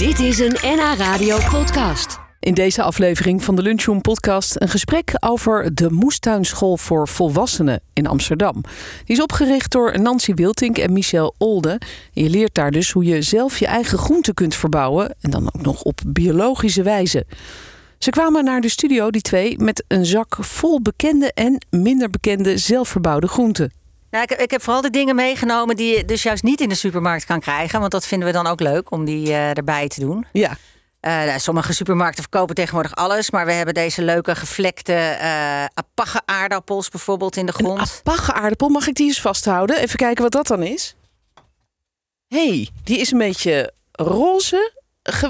Dit is een NH Radio podcast. In deze aflevering van de Lunchroom podcast een gesprek over de moestuinschool voor volwassenen in Amsterdam. Die is opgericht door Nancy Wiltink en Michel Olde. Je leert daar dus hoe je zelf je eigen groenten kunt verbouwen en dan ook nog op biologische wijze. Ze kwamen naar de studio, die twee, met een zak vol bekende en minder bekende zelfverbouwde groenten. Nou, ik, ik heb vooral de dingen meegenomen die je dus juist niet in de supermarkt kan krijgen. Want dat vinden we dan ook leuk om die eh, erbij te doen. Ja, Eh, nou, sommige supermarkten verkopen tegenwoordig alles. Maar we hebben deze leuke gevlekte apagge aardappels bijvoorbeeld in de een grond. apagge aardappel. Mag ik die eens vasthouden? Even kijken wat dat dan is. hey, die is een beetje roze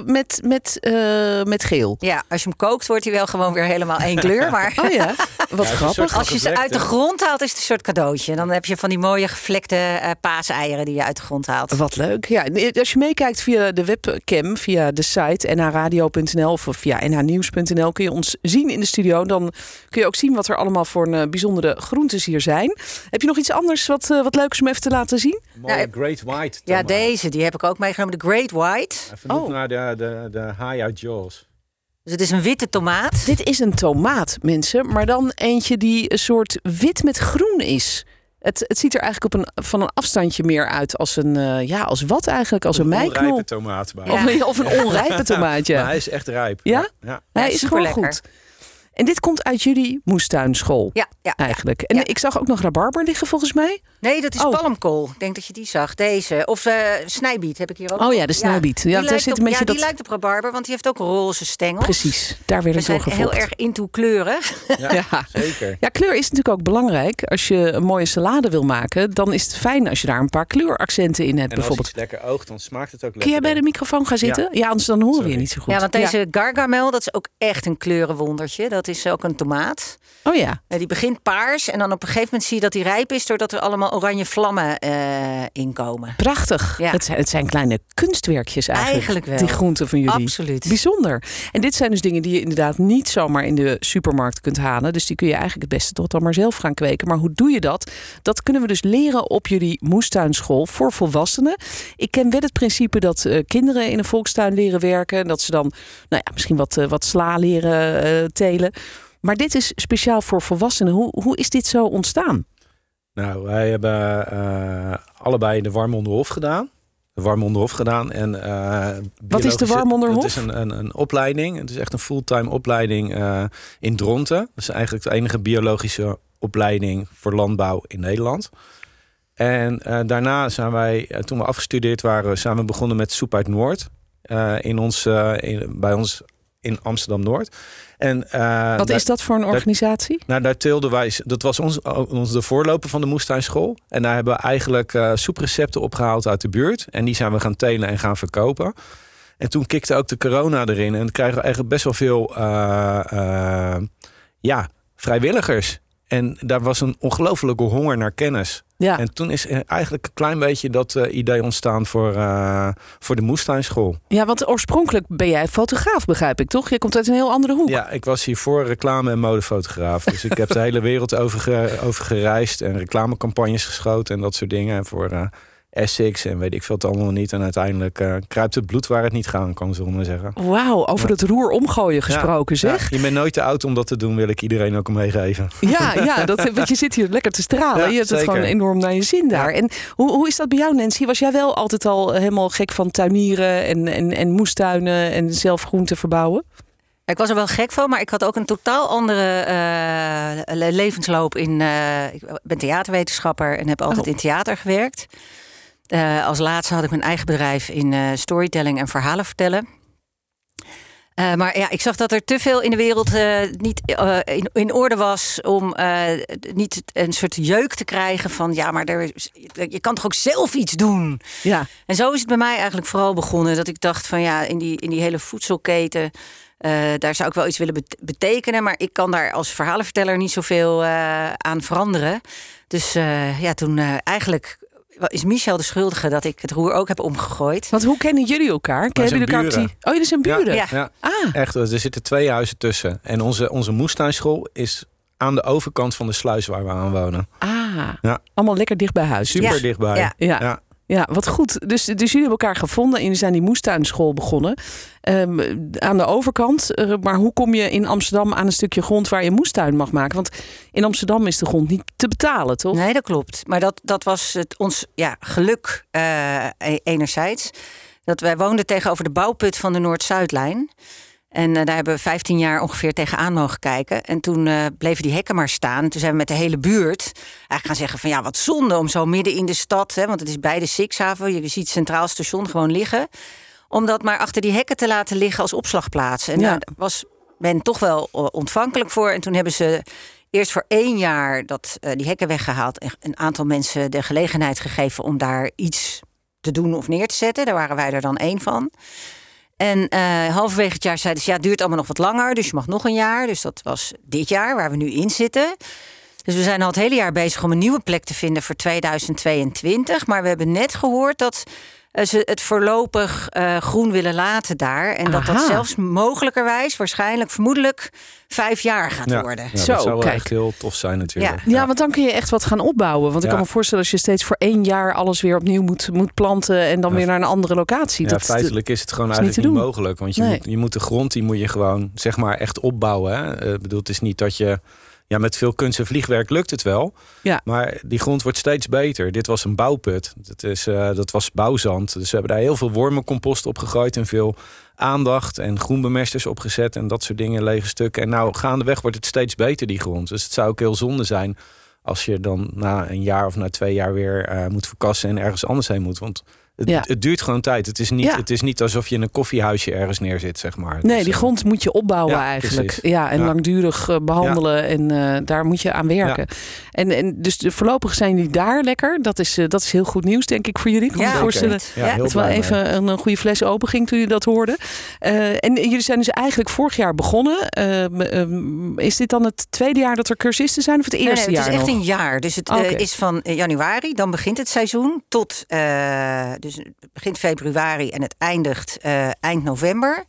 met, met, eh, met geel. Ja, als je hem kookt wordt hij wel gewoon weer helemaal één kleur. Maar Oh ja, wat grappig. als je ze uit de grond haalt is het een soort cadeautje. Dan heb je van die mooie gevlekte eh paaseieren die je uit de grond haalt. Wat leuk. Ja, als je meekijkt via de webcam, via de site nhradio.nl of via nhnieuws.nl kun je ons zien in de studio. Dan kun je ook zien wat er allemaal voor een, eh, bijzondere groentes hier zijn. Heb je nog iets anders wat, eh, wat leuks om even te laten zien? Mooie Nou, Great White. Ja, deze die heb ik ook meegenomen. De Great White. Oh. De, de, de haai uit Jaws. Dus het is een witte tomaat. Dit is een tomaat, mensen, maar dan eentje die een soort wit met groen is. Het, het ziet er eigenlijk op een, van een afstandje meer uit als een, eh, ja, als wat eigenlijk? Als een, onrijpe meiknol. tomaat. Of, een- of een onrijpe tomaat, ja. Maar hij is echt rijp. Ja? ja. Hij Ja, is gewoon goed. En dit komt uit jullie moestuinschool. Ja, ja, ja. Eigenlijk. En Ja. ik zag ook nog rabarber liggen volgens mij. Nee, dat is Oh. palmkool. Ik denk dat je die zag. Deze. Of eh snijbiet heb ik hier ook. Oh ja, de snijbiet. Ja, daar lijkt zit op, een beetje ja, die lijkt op rabarber, want die heeft ook roze stengels. Precies, daar werd We ik door zijn heel gevolgd. erg into kleuren. Ja, Ja. zeker. Ja, kleur is natuurlijk ook belangrijk. Als je een mooie salade wil maken, dan is het fijn als je daar een paar kleuraccenten in hebt. En als bijvoorbeeld. iets lekker oogt, dan smaakt het ook lekker. Kun jij bij de microfoon gaan zitten? Ja, anders dan horen we je niet zo goed. Ja, want deze gargamel, dat is ook echt een kleurenwondertje. Dat is ook een tomaat. Oh ja, Die begint paars en dan op een gegeven moment zie je dat die rijp is... doordat er allemaal oranje vlammen eh inkomen. prachtig. Ja. Het, zijn, het zijn kleine kunstwerkjes eigenlijk. Eigenlijk wel. Die groenten van jullie. Absoluut. Bijzonder. En dit zijn dus dingen die je inderdaad niet zomaar in de supermarkt kunt halen. Dus die kun je eigenlijk het beste toch dan maar zelf gaan kweken. Maar hoe doe je dat? Dat kunnen we dus leren op jullie moestuinschool voor volwassenen. Ik ken wel het principe dat eh, kinderen in een volkstuin leren werken. En dat ze dan nou ja, misschien wat, eh, wat sla leren telen. Maar dit is speciaal voor volwassenen. Hoe, hoe is dit zo ontstaan? Nou, wij hebben eh, allebei de Warmonderhof gedaan. De Warmonderhof gedaan. En, eh, Wat is de Warmonderhof? Het is een, een, een opleiding. Het is echt een fulltime opleiding eh, in Dronten. Dat is eigenlijk de enige biologische opleiding voor landbouw in Nederland. En daarna zijn wij, toen we afgestudeerd waren, zijn we begonnen met Soep uit Noord. in ons, in, bij ons in Amsterdam-Noord. En, eh, Wat daar- is dat voor een organisatie? nou, daar teelden wij, dat was ons, ons de voorloper van de moestuinschool. En daar hebben we eigenlijk eh, soeprecepten opgehaald uit de buurt. En die zijn we gaan telen en gaan verkopen. En toen kikte ook de corona erin. En krijgen we eigenlijk best wel veel eh, ja, vrijwilligers. En daar was een ongelofelijke honger naar kennis. Ja. En toen is er eigenlijk een klein beetje dat eh, idee ontstaan voor, eh, voor de moestuinschool. ja, want oorspronkelijk ben jij fotograaf, begrijp ik toch? Je komt uit een heel andere hoek. Ja, ik was hiervoor reclame- en modefotograaf. Dus ik heb de hele wereld over, ge- over gereisd en reclamecampagnes geschoten en dat soort dingen. En voor eh, Essex en weet ik veel het allemaal niet. En uiteindelijk eh, kruipt het bloed waar het niet gaan kan, zullen we maar zeggen. Wauw, over Ja. het roer omgooien gesproken, Ja, zeg. je bent nooit te oud om dat te doen, wil ik iedereen ook meegeven. Ja, ja, dat, want je zit hier lekker te stralen. Ja, je hebt het gewoon enorm naar je zin daar. Ja. En hoe, hoe is dat bij jou, Nancy? Was jij wel altijd al helemaal gek van tuinieren en, en, en moestuinen en zelf groenten verbouwen? Ik was er wel gek van, maar ik had ook een totaal andere eh, le- levensloop. In, eh, ik ben theaterwetenschapper en heb altijd Oh. in theater gewerkt. Eh, als laatste had ik mijn eigen bedrijf in eh, storytelling en verhalen vertellen. Eh, maar ja, ik zag dat er te veel in de wereld niet in, in orde was om niet een soort jeuk te krijgen van ja, maar er, je kan toch ook zelf iets doen. Ja, En zo is het bij mij eigenlijk vooral begonnen. Dat ik dacht van ja, in die, in die hele voedselketen. daar zou ik wel iets willen bet- betekenen. Maar ik kan daar als verhalenverteller niet zoveel aan veranderen. Dus ja, toen eigenlijk is Michel de schuldige dat ik het roer ook heb omgegooid. want hoe kennen jullie elkaar? Kennen jullie elkaar? die- Oh, jullie zijn buren? Ja. Ja, Ah, echt. Er zitten twee huizen tussen. En onze, onze moestuinschool is aan de overkant van de sluis waar we aan wonen. ah. Ja. allemaal lekker dicht bij huis. Super Ja. dichtbij. Ja. Ja. Ja. Wat goed. Dus, dus jullie hebben elkaar gevonden en zijn die moestuinschool begonnen. Ehm, aan de overkant. Eh, maar hoe kom je in Amsterdam aan een stukje grond waar je moestuin mag maken? Want in Amsterdam is de grond niet te betalen, toch? Nee, dat klopt. Maar dat, dat was het, ons ja, geluk eh, e- enerzijds. Dat wij woonden tegenover de bouwput van de Noord-Zuidlijn. En eh, daar hebben we 15 jaar ongeveer tegenaan mogen kijken. En toen eh, bleven die hekken maar staan. Toen zijn we met de hele buurt eigenlijk gaan zeggen van ja, wat zonde om zo midden in de stad, hè, want het is bij de Sixhaven, je ziet het Centraal Station gewoon liggen, om dat maar achter die hekken te laten liggen als opslagplaats. En Ja. daar was men toch wel eh, ontvankelijk voor. En toen hebben ze eerst voor één jaar dat, die hekken weggehaald en een aantal mensen de gelegenheid gegeven om daar iets te doen of neer te zetten. Daar waren wij er dan één van. En eh, halverwege het jaar zeiden ze, ja, het duurt allemaal nog wat langer, dus je mag nog een jaar. Dus dat was dit jaar, waar we nu in zitten. Dus we zijn al het hele jaar bezig om een nieuwe plek te vinden voor 2022. Maar we hebben net gehoord dat ze het voorlopig eh, groen willen laten daar. En dat dat zelfs mogelijkerwijs, waarschijnlijk, vermoedelijk vijf jaar gaat Ja, worden. ja, Zo, dat zou wel kijk. echt heel tof zijn natuurlijk. Ja, want dan kun je echt wat gaan opbouwen. Want ik kan me voorstellen als je steeds voor één jaar alles weer opnieuw moet, moet planten en dan Ja. weer naar een andere locatie. Ja, dat, feitelijk is het gewoon is eigenlijk niet, mogelijk. Want je, Nee. moet, je moet de grond, die moet je gewoon zeg maar echt opbouwen. Hè? Eh, Ik bedoel, het is niet dat je... Ja, met veel kunst en vliegwerk lukt het wel. Ja. Maar die grond wordt steeds beter. Dit was een bouwput. Dat, is, eh, dat was bouwzand. Dus we hebben daar heel veel wormencompost op gegooid. En veel aandacht en groenbemesters opgezet. En dat soort dingen, lege stukken. En nou, gaandeweg wordt het steeds beter, die grond. Dus het zou ook heel zonde zijn... als je dan na een jaar of na twee jaar weer eh, moet verkassen... en ergens anders heen moet. Want het, Ja. het duurt gewoon tijd. Het is, niet, Ja. het is niet alsof je in een koffiehuisje ergens neerzit, zeg maar. Nee, Dus, die eh, grond moet je opbouwen ja, eigenlijk. precies. Ja, en Ja. langdurig eh, behandelen. En eh, daar moet je aan werken. En, en dus de, voorlopig zijn jullie daar lekker. Dat is, dat is heel goed nieuws, denk ik, voor jullie. Ik kan me Ja, voorstellen dat wel even een, een goede fles open ging toen je dat hoorde. Eh, en jullie zijn dus eigenlijk vorig jaar begonnen. Is dit dan het tweede jaar dat er cursisten zijn? Of het eerste nee, het jaar is echt nog? een jaar. Dus het eh, is van januari, dan begint het seizoen, tot eh, dus het begint februari en het eindigt eh, eind november.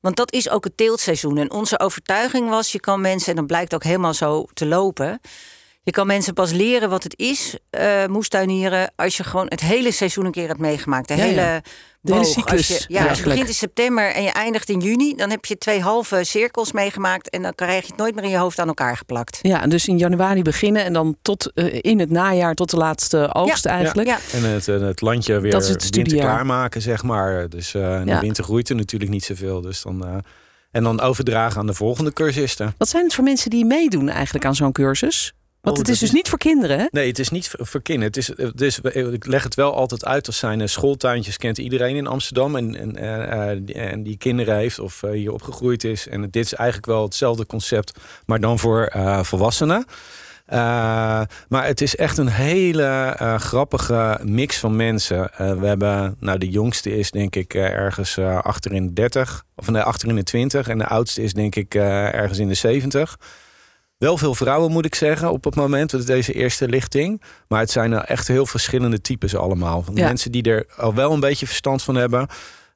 Want dat is ook het teeltseizoen. En onze overtuiging was, je kan mensen, en dat blijkt ook helemaal zo te lopen. Je kan mensen pas leren wat het is, eh moestuinieren, als je gewoon het hele seizoen een keer hebt meegemaakt. De Ja, ja. hele, De hele cyclus, Als je, ja, als je begint in september en je eindigt in juni, dan heb je twee halve cirkels meegemaakt. En dan krijg je het nooit meer in je hoofd aan elkaar geplakt. Ja, dus in januari beginnen en dan tot eh, in het najaar tot de laatste oogst eigenlijk. Ja. En het, en het landje weer Dat is het winter studiejaar. klaarmaken, zeg maar. Dus eh in Ja. de winter groeit er natuurlijk niet zoveel. Dus dan, eh, en dan overdragen aan de volgende cursisten. Wat zijn het voor mensen die meedoen eigenlijk aan zo'n cursus? Want Oh, het is dus niet voor kinderen, hè? Nee, het is niet voor kinderen. Het is, het is, ik leg het wel altijd uit als zijn eh, schooltuintjes kent iedereen in Amsterdam. En, en, eh, eh, die- en die kinderen heeft of hier opgegroeid is. En dit is eigenlijk wel hetzelfde concept, maar dan voor volwassenen. Maar het is echt een hele grappige mix van mensen. We hebben, nou, de jongste is denk ik ergens achter in de 30, of nee, achter in de 20. En de oudste is denk ik ergens in de 70. Wel veel vrouwen moet ik zeggen op het moment, met deze eerste lichting. Maar het zijn nou echt heel verschillende types allemaal. Van Ja. Mensen die er al wel een beetje verstand van hebben.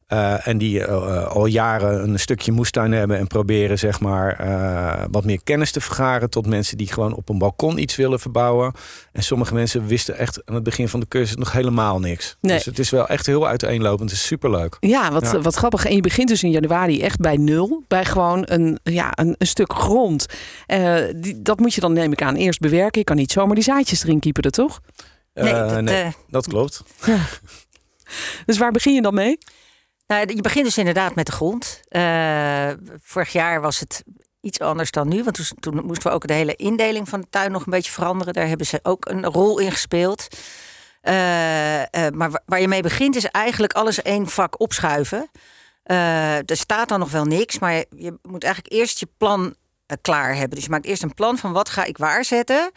Eh, en die eh, eh, al jaren een stukje moestuin hebben en proberen zeg maar eh, wat meer kennis te vergaren. Tot mensen die gewoon op een balkon iets willen verbouwen. En sommige mensen wisten echt aan het begin van de cursus nog helemaal niks. Nee. Dus het is wel echt heel uiteenlopend. Het is superleuk. Ja, wat, Ja. wat grappig. En je begint dus in januari echt bij nul. Bij gewoon een, ja, een, een stuk grond. Eh, die, dat moet je dan, neem ik aan, eerst bewerken. Je kan niet zomaar die zaadjes erin kieperen, toch? Nee, Eh, dat, nee, dat klopt. Dus waar begin je dan mee? Nou, je begint dus inderdaad met de grond. Eh, vorig jaar was het iets anders dan nu. Want toen, moesten we ook de hele indeling van de tuin nog een beetje veranderen. Daar hebben ze ook een rol in gespeeld. Eh, eh, maar wa- waar je mee begint is eigenlijk alles één vak opschuiven. Er staat dan nog wel niks, maar je, je moet eigenlijk eerst je plan klaar hebben. Dus je maakt eerst een plan van wat ga ik waarzetten.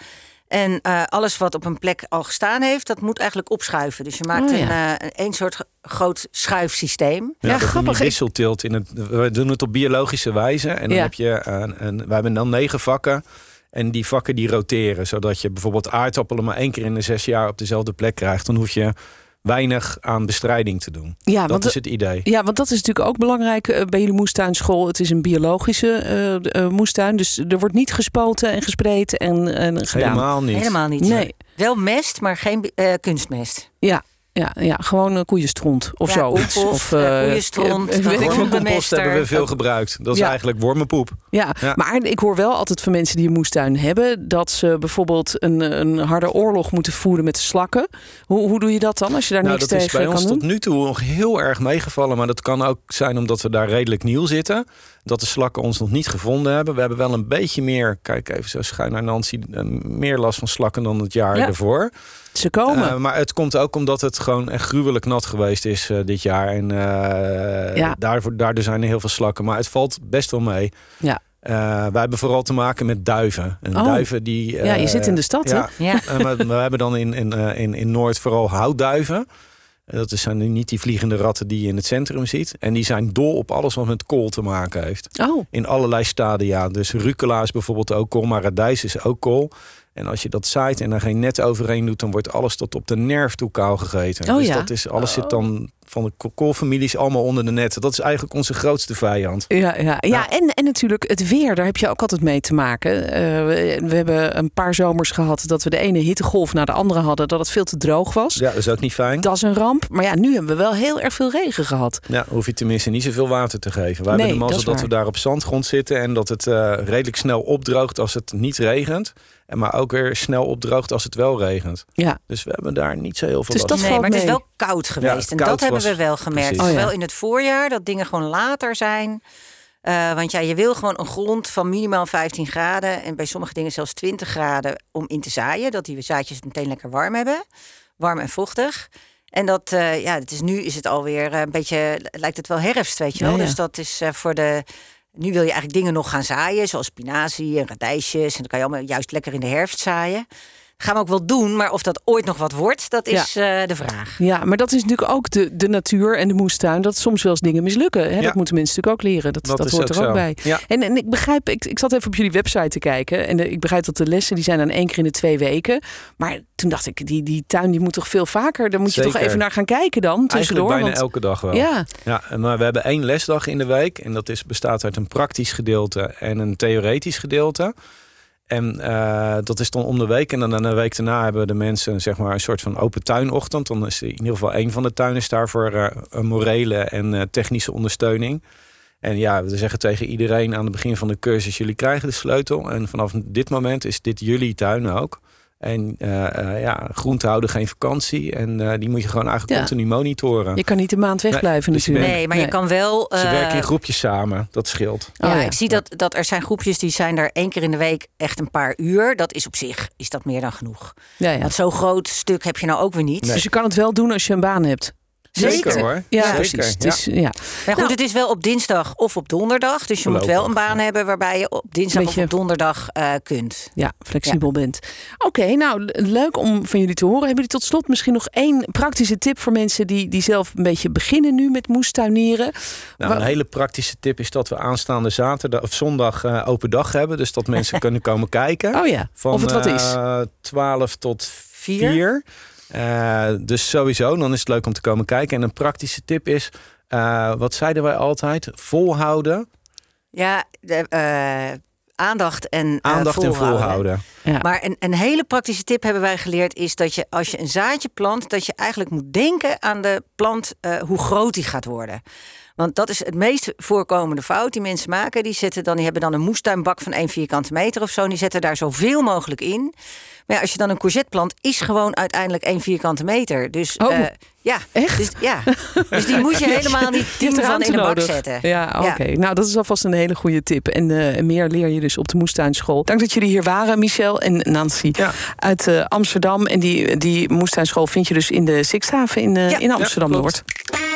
En eh, alles wat op een plek al gestaan heeft, dat moet eigenlijk opschuiven. Dus je maakt Oh, ja. een, eh, een, een soort groot schuifsysteem. Ja, je grappig. Wisselteelt in het. We doen het op biologische wijze. En dan Ja. heb je een, een. We hebben dan negen vakken. En die vakken die roteren. Zodat je bijvoorbeeld aardappelen maar één keer in de zes jaar op dezelfde plek krijgt. Dan hoef je weinig aan bestrijding te doen. Ja, dat want, is het idee. ja, want dat is natuurlijk ook belangrijk eh, bij jullie moestuinschool. Het is een biologische eh, eh, moestuin. Dus er wordt niet gespoten en gespreid en, en gedaan. Helemaal niet. Helemaal niet. Nee. Wel mest, maar geen eh, kunstmest. Ja, ja, ja, gewoon een koeienstront of Ja, zoiets. of eh, koeienstront, eh, Wormenkompost hebben we veel gebruikt. Dat is Ja. eigenlijk wormenpoep. Ja, Ja. maar ik hoor wel altijd van mensen die een moestuin hebben... dat ze bijvoorbeeld een, een harde oorlog moeten voeren met de slakken. Hoe, hoe doe je dat dan als je daar Nou, niks dat is tegen bij ons kan doen? tot nu toe nog heel erg meegevallen. Maar dat kan ook zijn omdat we daar redelijk nieuw zitten. Dat de slakken ons nog niet gevonden hebben. We hebben wel een beetje meer, kijk even zo schuin naar Nancy... eh, meer last van slakken dan het jaar Ja. ervoor. Ze komen. Eh, maar het komt ook omdat het gewoon echt gruwelijk nat geweest is eh, dit jaar. En eh, Ja. daarvoor, daardoor zijn er heel veel slakken. Maar het valt best wel mee. Ja. Eh, wij hebben vooral te maken met duiven. En Oh. duiven die... ja, je zit in de stad, ja, hè? Ja. we, we hebben dan in, in, eh, in, in Noord vooral houtduiven. Dat zijn nu niet die vliegende ratten die je in het centrum ziet. En die zijn dol op alles wat met kool te maken heeft. Oh, In allerlei stadia. Dus rucola is bijvoorbeeld ook kool, maar radijs is ook kool. En als je dat zaait en er geen net overheen doet... dan wordt alles tot op de nerf toe kaal gegeten. Oh dus ja. dat is, alles zit dan van de ko- koolfamilies allemaal onder de netten. Dat is eigenlijk onze grootste vijand. ja, ja. ja. Ja. En, en natuurlijk het weer, daar heb je ook altijd mee te maken. Eh, we, we hebben een paar zomers gehad dat we de ene hittegolf na de andere hadden... dat het veel te droog was. Ja, dat is ook niet fijn. Dat is een ramp. Maar ja, nu hebben we wel heel erg veel regen gehad. Ja, hoef je tenminste niet zoveel water te geven. Wij Nee, hebben de dat mazzel is dat, waar. we daar op zandgrond zitten... en dat het eh, redelijk snel opdroogt als het niet regent. En maar ook weer snel opdroogt als het wel regent. Ja, Dus we hebben daar niet zo heel veel Dus last dat van. Nee, valt maar het is wel koud geweest. en koud dat hebben was- we wel gemerkt. Oh, ja. Zowel in het voorjaar, dat dingen gewoon later zijn. Eh, want ja, je wil gewoon een grond van minimaal 15 graden. En bij sommige dingen zelfs 20 graden om in te zaaien. Dat die zaadjes het meteen lekker warm hebben. Warm en vochtig. En dat, eh, ja, het is, nu is het alweer eh, een beetje, lijkt het wel herfst, weet je wel. Ja, ja. Dus dat is eh, voor de, nu wil je eigenlijk dingen nog gaan zaaien. Zoals spinazie en radijsjes. En dan kan je allemaal juist lekker in de herfst zaaien. Gaan we ook wel doen, maar of dat ooit nog wat wordt, dat is eh, de vraag. ja, maar dat is natuurlijk ook de, de natuur en de moestuin. Dat soms wel eens dingen mislukken. Hè? Ja. Dat moeten mensen natuurlijk ook leren. Dat, dat, hoort er ook zo. bij. Ja. En, en ik begrijp, ik, ik zat even op jullie website te kijken. En de- ik begrijp dat de lessen die zijn dan één keer in de twee weken. Maar toen dacht ik, die, die tuin die moet toch veel vaker. Daar moet je toch even naar gaan kijken dan. Eigenlijk Tussendoor. bijna want- elke dag wel. Ja, Ja, maar we hebben één lesdag in de week. En dat is, bestaat uit een praktisch gedeelte en een theoretisch gedeelte. En eh, dat is dan om de week. En dan een week daarna hebben de mensen zeg maar, een soort van open tuinochtend. Dan is in ieder geval één van de tuinen daar voor eh, een morele en eh, technische ondersteuning. En ja, we zeggen tegen iedereen aan het begin van de cursus: jullie krijgen de sleutel. En vanaf dit moment is dit jullie tuin ook. En eh, eh, ja, groente houden geen vakantie. En eh, die moet je gewoon eigenlijk Ja. continu monitoren. je kan niet een maand wegblijven dus je natuurlijk. Nee, maar je kan wel. Ze werken in groepjes samen, dat scheelt. Ja, Oh, ja. ik zie dat, dat er zijn groepjes die zijn daar één keer in de week echt een paar uur. Dat is op zich is dat meer dan genoeg. Ja, ja. Want zo'n groot stuk heb je nou ook weer niet. Nee. Dus je kan het wel doen als je een baan hebt. Zeker. hoor. Ja, Zeker, precies. Is, ja. Maar goed, Nou. het is wel op dinsdag of op donderdag. Dus je moet wel een baan hebben waarbij je op dinsdag Beetje- of op donderdag eh, kunt. Ja, flexibel bent. Oké, nou le- leuk om van jullie te horen. Hebben jullie tot slot misschien nog één praktische tip voor mensen die, die zelf een beetje beginnen nu met moestuinieren? Nou, Wa- een hele praktische tip is dat we aanstaande zaterdag of zondag eh, open dag hebben. Dus dat mensen kunnen komen kijken. Oh ja, Van of het wat is. eh, 12 tot Vier. 4. Eh, dus sowieso, dan is het leuk om te komen kijken. En een praktische tip is, eh, wat zeiden wij altijd? Volhouden, Ja, de, eh, aandacht en eh, aandacht en volhouden. volhouden. Ja. Maar een, een hele praktische tip hebben wij geleerd is dat je als je een zaadje plant, dat je eigenlijk moet denken aan de plant eh, hoe groot die gaat worden. Want dat is het meest voorkomende fout die mensen maken. Die, zetten dan, die hebben dan een moestuinbak van 1 vierkante meter of zo. En die zetten daar zoveel mogelijk in. Maar ja, als je dan een courgette plant, is gewoon uiteindelijk 1 vierkante meter. Dus Oh, eh, ja, echt? Dus, ja. dus die moet je helemaal niet Die tien van in de bak nodig. zetten. Ja, oké. Nou, dat is alvast een hele goede tip. En eh, meer leer je dus op de moestuinschool. Dank dat jullie hier waren, Michel en Nancy. Ja. Uit eh, Amsterdam. En die, die moestuinschool vind je dus in de Sixhaven in, eh, Ja, in Amsterdam-Noord.